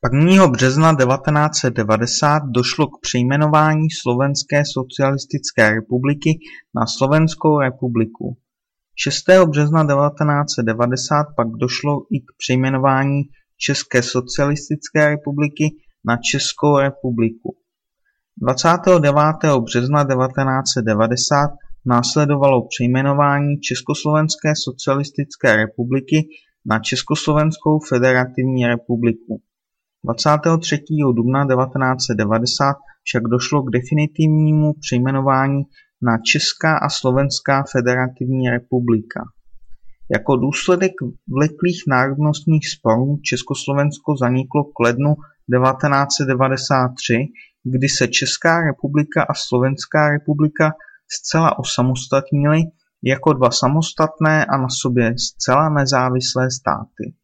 Prvního března devatenáct devadesát došlo k přejmenování Slovenské socialistické republiky na Slovenskou republiku. 6. března devatenáct devadesát pak došlo i k přejmenování České socialistické republiky na Českou republiku. 29. března 1990 následovalo přejmenování Československé socialistické republiky na Československou federativní republiku. 23. dubna 1990 však došlo k definitivnímu přejmenování na Česká a Slovenská federativní republika. Jako důsledek vleklých národnostních sporů Československo zaniklo k lednu 1993, kdy se Česká republika a Slovenská republika zcela osamostatnily jako dva samostatné a na sobě zcela nezávislé státy.